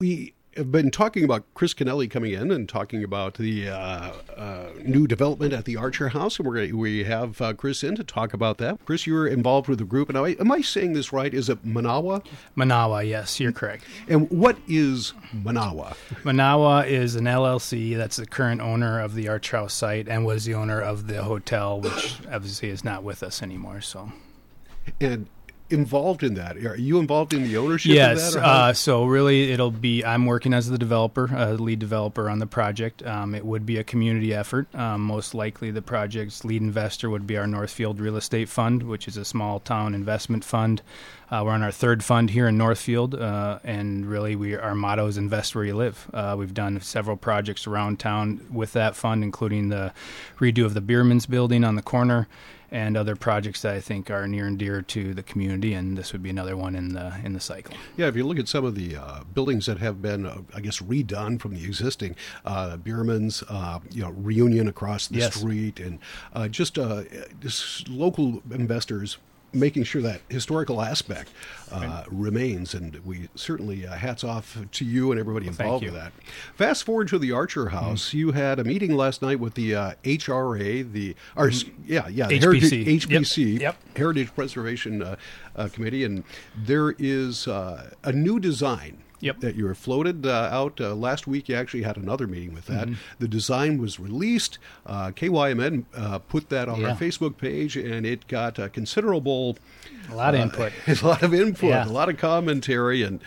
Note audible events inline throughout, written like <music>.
We have been talking about Chris Kennelly coming in and talking about the uh, uh, new development at the Archer House, and we're gonna, we have uh, Chris in to talk about that. Chris, you were involved with the group, and I, am I saying this right? Is it Manawa? Manawa, yes, you're correct. And what is Manawa? Manawa is an LLC that's the current owner of the Archer House site and was the owner of the hotel, which obviously is not with us anymore. So, and involved in that? Are you involved in the ownership? Yes. Uh, so really, it'll be I'm working as the developer, uh, lead developer on the project. Um, it would be a community effort. Um, most likely, the project's lead investor would be our Northfield Real Estate Fund, which is a small town investment fund. Uh, we're on our third fund here in Northfield, uh, and really, we our motto is invest where you live. Uh, we've done several projects around town with that fund, including the redo of the Bierman's building on the corner and other projects that I think are near and dear to the community, and this would be another one in the in the cycle. Yeah, if you look at some of the uh, buildings that have been, uh, I guess, redone from the existing uh, Bierman's, uh, you know, reunion across the yes. street, and uh, just, uh, just local investors making sure that historical aspect uh, remains. And we certainly uh, hats off to you and everybody well, involved with that. Fast forward to the Archer mm-hmm. House. Mm-hmm. You had a meeting last night with the uh, HRA, the or mm-hmm. yeah yeah HPC. Heritage, HPC yep. Yep. Heritage Preservation uh, uh, Committee, and there is uh, a new design yep. that you were floated uh, out uh, last week. You actually had another meeting with that. Mm-hmm. The design was released. Uh, KYMN uh, put that on yeah. our Facebook page, and it got a considerable. A lot of uh, input. <laughs> a lot of input. Yeah. A lot of commentary, and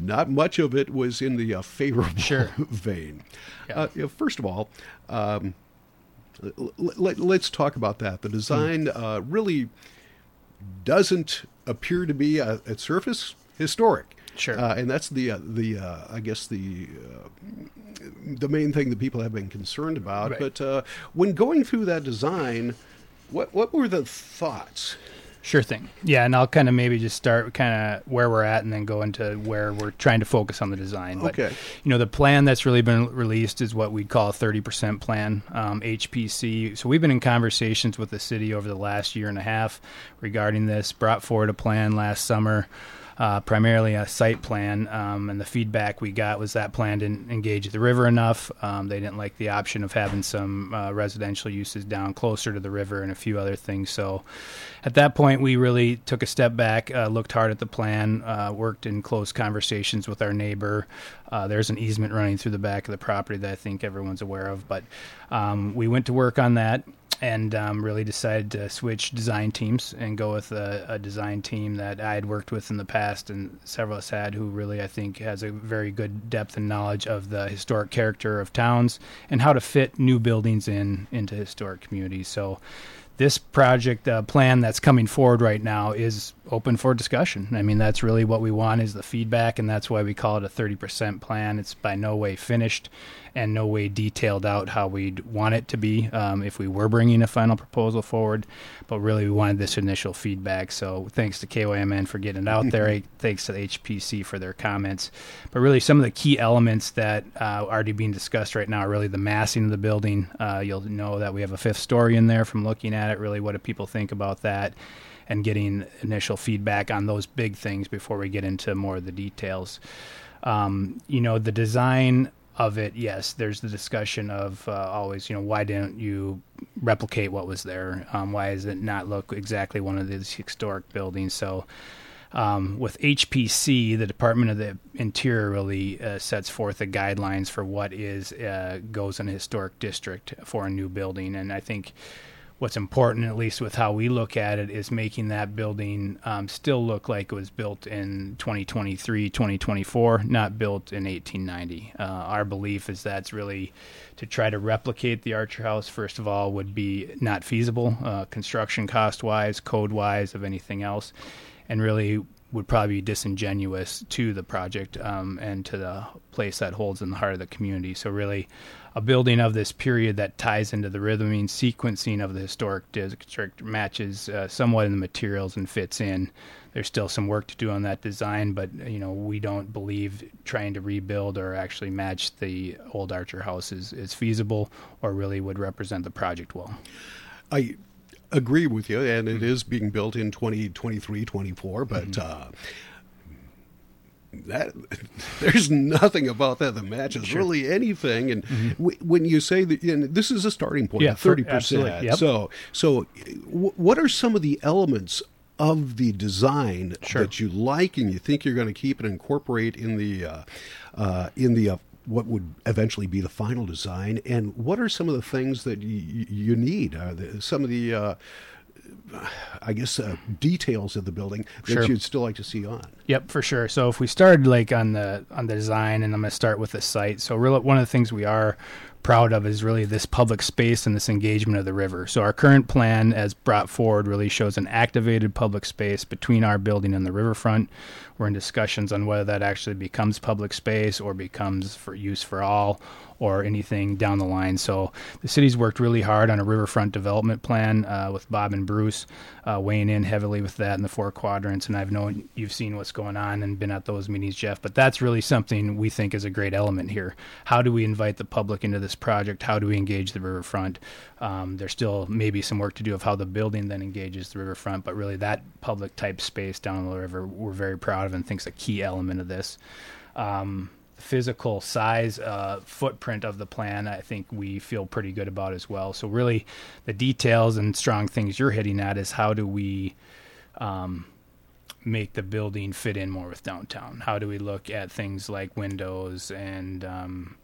not much of it was in the uh, favorable sure. <laughs> vein. Yeah. You know, first of all. Um, let, us talk about that. The design mm. really doesn't appear to be at surface historic. Sure. Uh, and that's the uh, the uh, I guess the uh, the main thing that people have been concerned about. Right. But uh, when going through that design, what what were the thoughts? Sure thing. Yeah, and I'll kind of maybe just start kind of where we're at and then go into where we're trying to focus on the design. But, okay. You know, the plan that's really been released is what we'd call a 30% plan, um, HPC. So we've been in conversations with the city over the last year and a half regarding this, brought forward a plan last summer uh, primarily a site plan. Um, and the feedback we got was that plan didn't engage the river enough. Um, they didn't like the option of having some uh, residential uses down closer to the river and a few other things. So at that point, we really took a step back, uh, looked hard at the plan, uh, worked in close conversations with our neighbor. Uh, there's an easement running through the back of the property that I think everyone's aware of. But um, we went to work on that and um, really decided to switch design teams and go with a, a, design team that I had worked with in the past and several us had who really I think has a very good depth and knowledge of the historic character of towns and how to fit new buildings in into historic communities. So this project uh, plan that's coming forward right now is open for discussion. I mean, that's really what we want is the feedback, and that's why we call it a 30% plan. It's by no way finished and no way detailed out how we'd want it to be um, if we were bringing a final proposal forward. But really, we wanted this initial feedback. So thanks to KYMN for getting it out there. <laughs> thanks to the HPC for their comments. But really, some of the key elements that uh, are already being discussed right now are really the massing of the building. Uh, you'll know that we have a fifth story in there from looking at it. Really, what do people think about that? And getting initial feedback on those big things before we get into more of the details. Um, you know, the design of it, yes, there's the discussion of uh, always, you know, why didn't you replicate what was there? Um, why does it not look exactly one of these historic buildings? So, um, with HPC, the Department of the Interior really uh, sets forth the guidelines for what is uh, goes in a historic district for a new building, and I think what's important, at least with how we look at it, is making that building um, still look like it was built in 2023, 2024, not built in 1890. Uh, our belief is that's really to try to replicate the Archer House, first of all, would be not feasible, uh, construction cost wise, code wise, of anything else, and really would probably be disingenuous to the project um, and to the place that holds in the heart of the community. So, really, a building of this period that ties into the rhythming sequencing of the historic district matches uh, somewhat in the materials and fits in. There's still some work to do on that design, but you know we don't believe trying to rebuild or actually match the old Archer house is, is feasible or really would represent the project well. I agree with you, and it is being built in 2023, 24, but. Mm-hmm. Uh, that <laughs> there's nothing about that that matches sure. really anything. And mm-hmm. w- when you say that, know, this is a starting point, yeah, thirty percent. Yep. So, so w- what are some of the elements of the design sure. that you like and you think you're going to keep and incorporate in the uh, uh, in the uh, what would eventually be the final design? And what are some of the things that you, you need? Uh, the, some of the uh, I guess uh, details of the building that sure. you'd still like to see on. Yep, for sure. So if we started like on the on the design, and I'm going to start with the site. So really, one of the things we are proud of is really this public space and this engagement of the river. So our current plan, as brought forward, really shows an activated public space between our building and the riverfront. We're in discussions on whether that actually becomes public space or becomes for use for all or anything down the line. So the city's worked really hard on a riverfront development plan uh, with Bob and Bruce uh, weighing in heavily with that in the four quadrants. And I've known you've seen what's going on and been at those meetings, Jeff. But that's really something we think is a great element here. How do we invite the public into this project? How do we engage the riverfront? Um, there's still maybe some work to do of how the building then engages the riverfront, but really that public type space down the river, we're very proud of and thinks a key element of this. Um, physical size uh, footprint of the plan, I think we feel pretty good about as well. So really, the details and strong things you're hitting at is how do we um, make the building fit in more with downtown? How do we look at things like windows and um,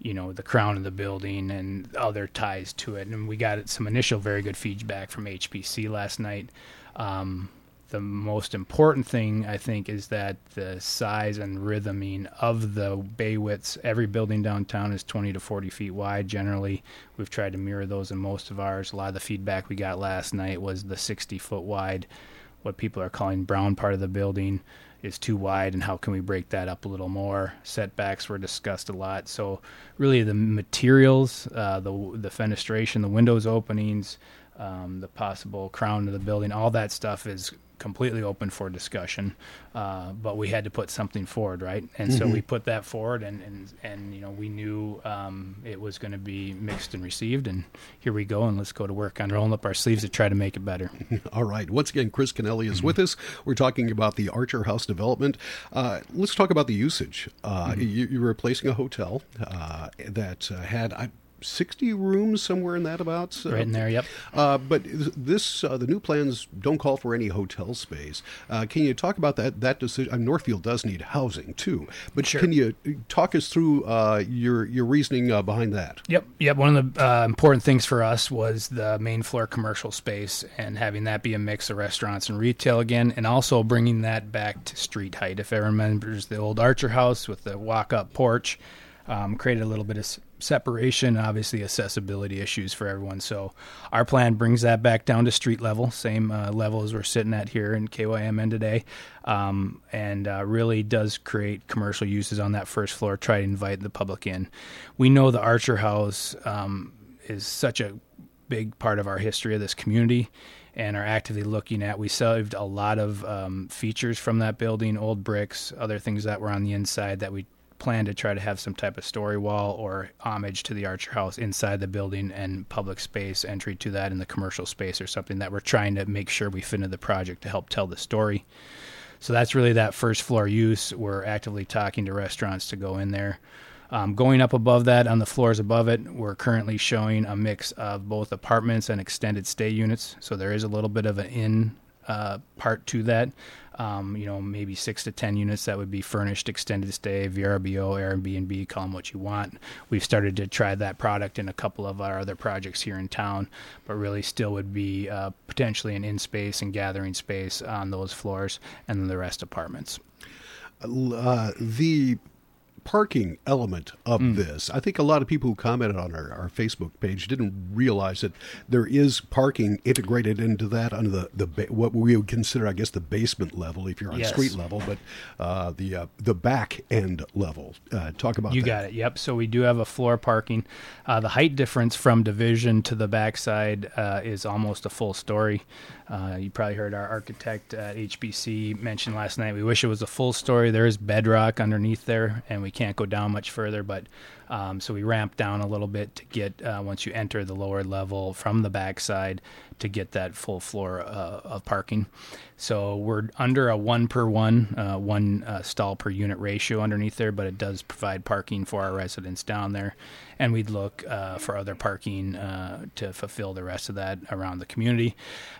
you know the crown of the building and other ties to it? And we got some initial very good feedback from HPC last night. Um, the most important thing I think is that the size and rhythming of the bay widths. Every building downtown is 20 to 40 feet wide. Generally, we've tried to mirror those in most of ours. A lot of the feedback we got last night was the 60 foot wide, what people are calling brown part of the building is too wide and how can we break that up a little more setbacks were discussed a lot so really the materials uh, the the fenestration the windows openings um, the possible crown of the building all that stuff is completely open for discussion, uh, but we had to put something forward, right? And mm-hmm. so we put that forward, and and, and you know we knew um, it was going to be mixed and received, and here we go, and let's go to work on rolling up our sleeves to try to make it better. <laughs> All right. Once again, Chris Kennelly is mm-hmm. with us. We're talking about the Archer House development. Uh, let's talk about the usage. Uh, mm-hmm. you, were replacing a hotel uh, that uh, had. I, 60 rooms somewhere in that about right in there yep. Uh, but this uh, the new plans don't call for any hotel space. Uh, can you talk about that that decision? Uh, northfield does need housing too. But sure. can you talk us through uh, your your reasoning uh, behind that? Yep yep. One of the important things for us was the main floor commercial space and having that be a mix of restaurants and retail again and also bringing that back to street height. If everyone remembers the old archer house with the walk up porch um, created a little bit of separation, obviously accessibility issues for everyone. So our plan brings that back down to street level, same uh, level as we're sitting at here in KYMN today, um, and uh, really does create commercial uses on that first floor. Try to invite the public in. We know the Archer House um, is such a big part of our history of this community and are actively looking at. We saved a lot of um, features from that building, old bricks, other things that were on the inside that we plan to try to have some type of story wall or homage to the Archer House inside the building and public space entry to that in the commercial space or something that we're trying to make sure we fit into the project to help tell the story. So that's really that first floor use. We're actively talking to restaurants to go in there. Um, going up above that, on the floors above it, we're currently showing a mix of both apartments and extended stay units. So there is a little bit of an in uh, part to that um, you know, maybe six to 10 units that would be furnished, extended stay, VRBO, Airbnb, call them what you want. We've started to try that product in a couple of our other projects here in town, but really still would be uh, potentially an in space and gathering space on those floors and then the rest apartments. Uh, the parking element of mm. this. I think a lot of people who commented on our, our Facebook page didn't realize that there is parking integrated into that under the, the what we would consider, I guess, the basement level if you're on yes. street level, but uh, the uh, the back end level. Uh, talk about you that. got it. Yep. So we do have a floor parking. Uh, the height difference from division to the backside uh, is almost a full story. Uh, you probably heard our architect at HPC mention last night. We wish it was a full story. There is bedrock underneath there, and we can't go down much further. But Um, so we ramped down a little bit to get uh, once you enter the lower level from the backside to get that full floor uh, of parking. So we're under a one per one, uh, one uh, stall per unit ratio underneath there, but it does provide parking for our residents down there. And we'd look uh, for other parking uh, to fulfill the rest of that around the community.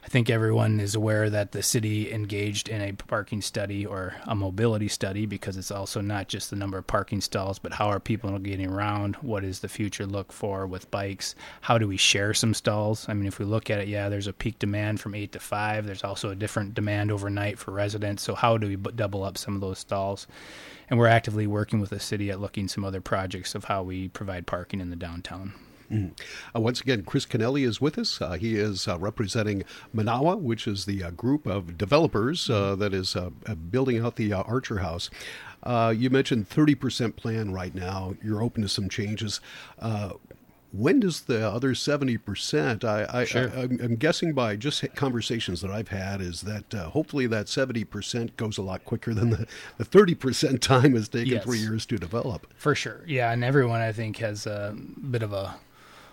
I think everyone is aware that the city engaged in a parking study or a mobility study because it's also not just the number of parking stalls, but how are people getting around? What is the future look for with bikes? How do we share some stalls? I mean, if we look at it, yeah, there's a peak demand from eight to five. There's also a different demand overnight for residents. So how do we double up some of those stalls? And we're actively working with the city at looking some other projects of how we provide parking in the downtown. Mm. Uh, once again, Chris Kennelly is with us. Uh, he is uh, representing Manawa, which is the uh, group of developers uh, that is uh, building out the Archer House. you mentioned 30% plan right now. You're open to some changes when does the other 70% I, I, sure. I, am guessing by just conversations that i've had is that uh, hopefully that 70% goes a lot quicker than the, the 30% time has taken yes. three years to develop for sure yeah and everyone i think has a bit of a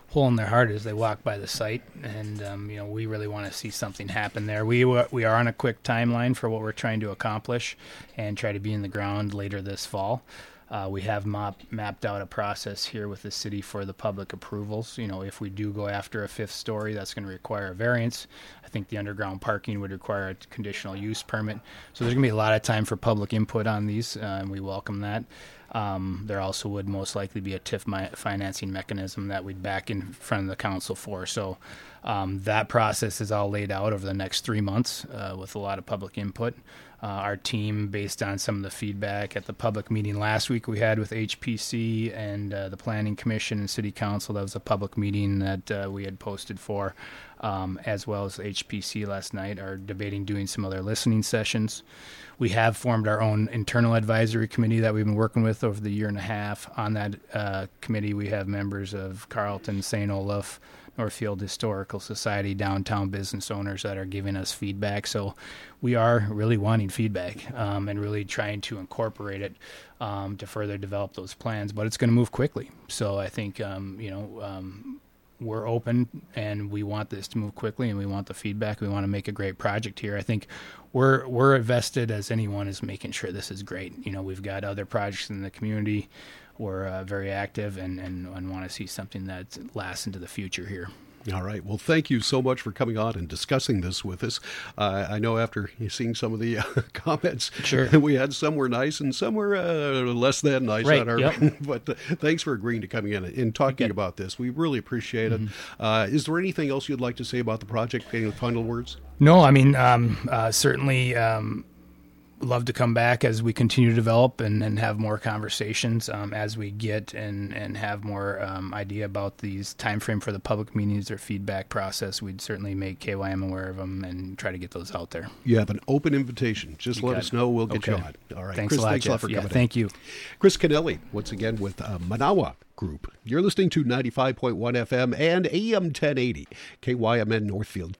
hole in their heart as they walk by the site and um, you know we really want to see something happen there we we are on a quick timeline for what we're trying to accomplish and try to be in the ground later this fall uh, we have map, mapped out a process here with the city for the public approvals. You know, if we do go after a fifth story, that's going to require a variance. I think the underground parking would require a conditional use permit. So there's going to be a lot of time for public input on these, uh, and we welcome that. Um, there also would most likely be a TIF mi- financing mechanism that we'd back in front of the council for. So um, that process is all laid out over the next three months uh, with a lot of public input. Uh, our team, based on some of the feedback at the public meeting last week we had with HPC and uh, the Planning Commission and City Council, that was a public meeting that uh, we had posted for, um, as well as HPC last night, are debating doing some other listening sessions. We have formed our own internal advisory committee that we've been working with over the year and a half. On that uh, committee, we have members of Carleton, St. Olaf, Northfield Historical Society, downtown business owners that are giving us feedback. So we are really wanting feedback um, and really trying to incorporate it um, to further develop those plans. But it's going to move quickly. So I think, um, you know, um, we're open and we want this to move quickly and we want the feedback. We want to make a great project here. I think we're we're invested as anyone is making sure this is great. You know, we've got other projects in the community we're uh, very active and, and, and want to see something that lasts into the future here. All right. Well, thank you so much for coming on and discussing this with us. Uh, I know after seeing some of the <laughs> uh, comments, sure. <laughs> we had some were nice and some were uh, less than nice. Right. On our, yep. <laughs> but uh, thanks for agreeing to coming in and talking about this. We really appreciate it. Mm-hmm. Uh, is there anything else you'd like to say about the project? Any final words? No, I mean, um, uh, certainly. Um, love to come back as we continue to develop and, and have more conversations um, as we get and, and have more um, idea about these time frame for the public meetings or feedback process. We'd certainly make KYM aware of them and try to get those out there. You have an open invitation. Just you let us know. We'll get okay. you on. All right. Thanks Chris, a lot, thanks Jeff. lot for yeah, coming Thank in. you. Chris Kennelly, once again with uh, Manawa Group. You're listening to 95.1 FM and AM 1080, KYMN Northfield.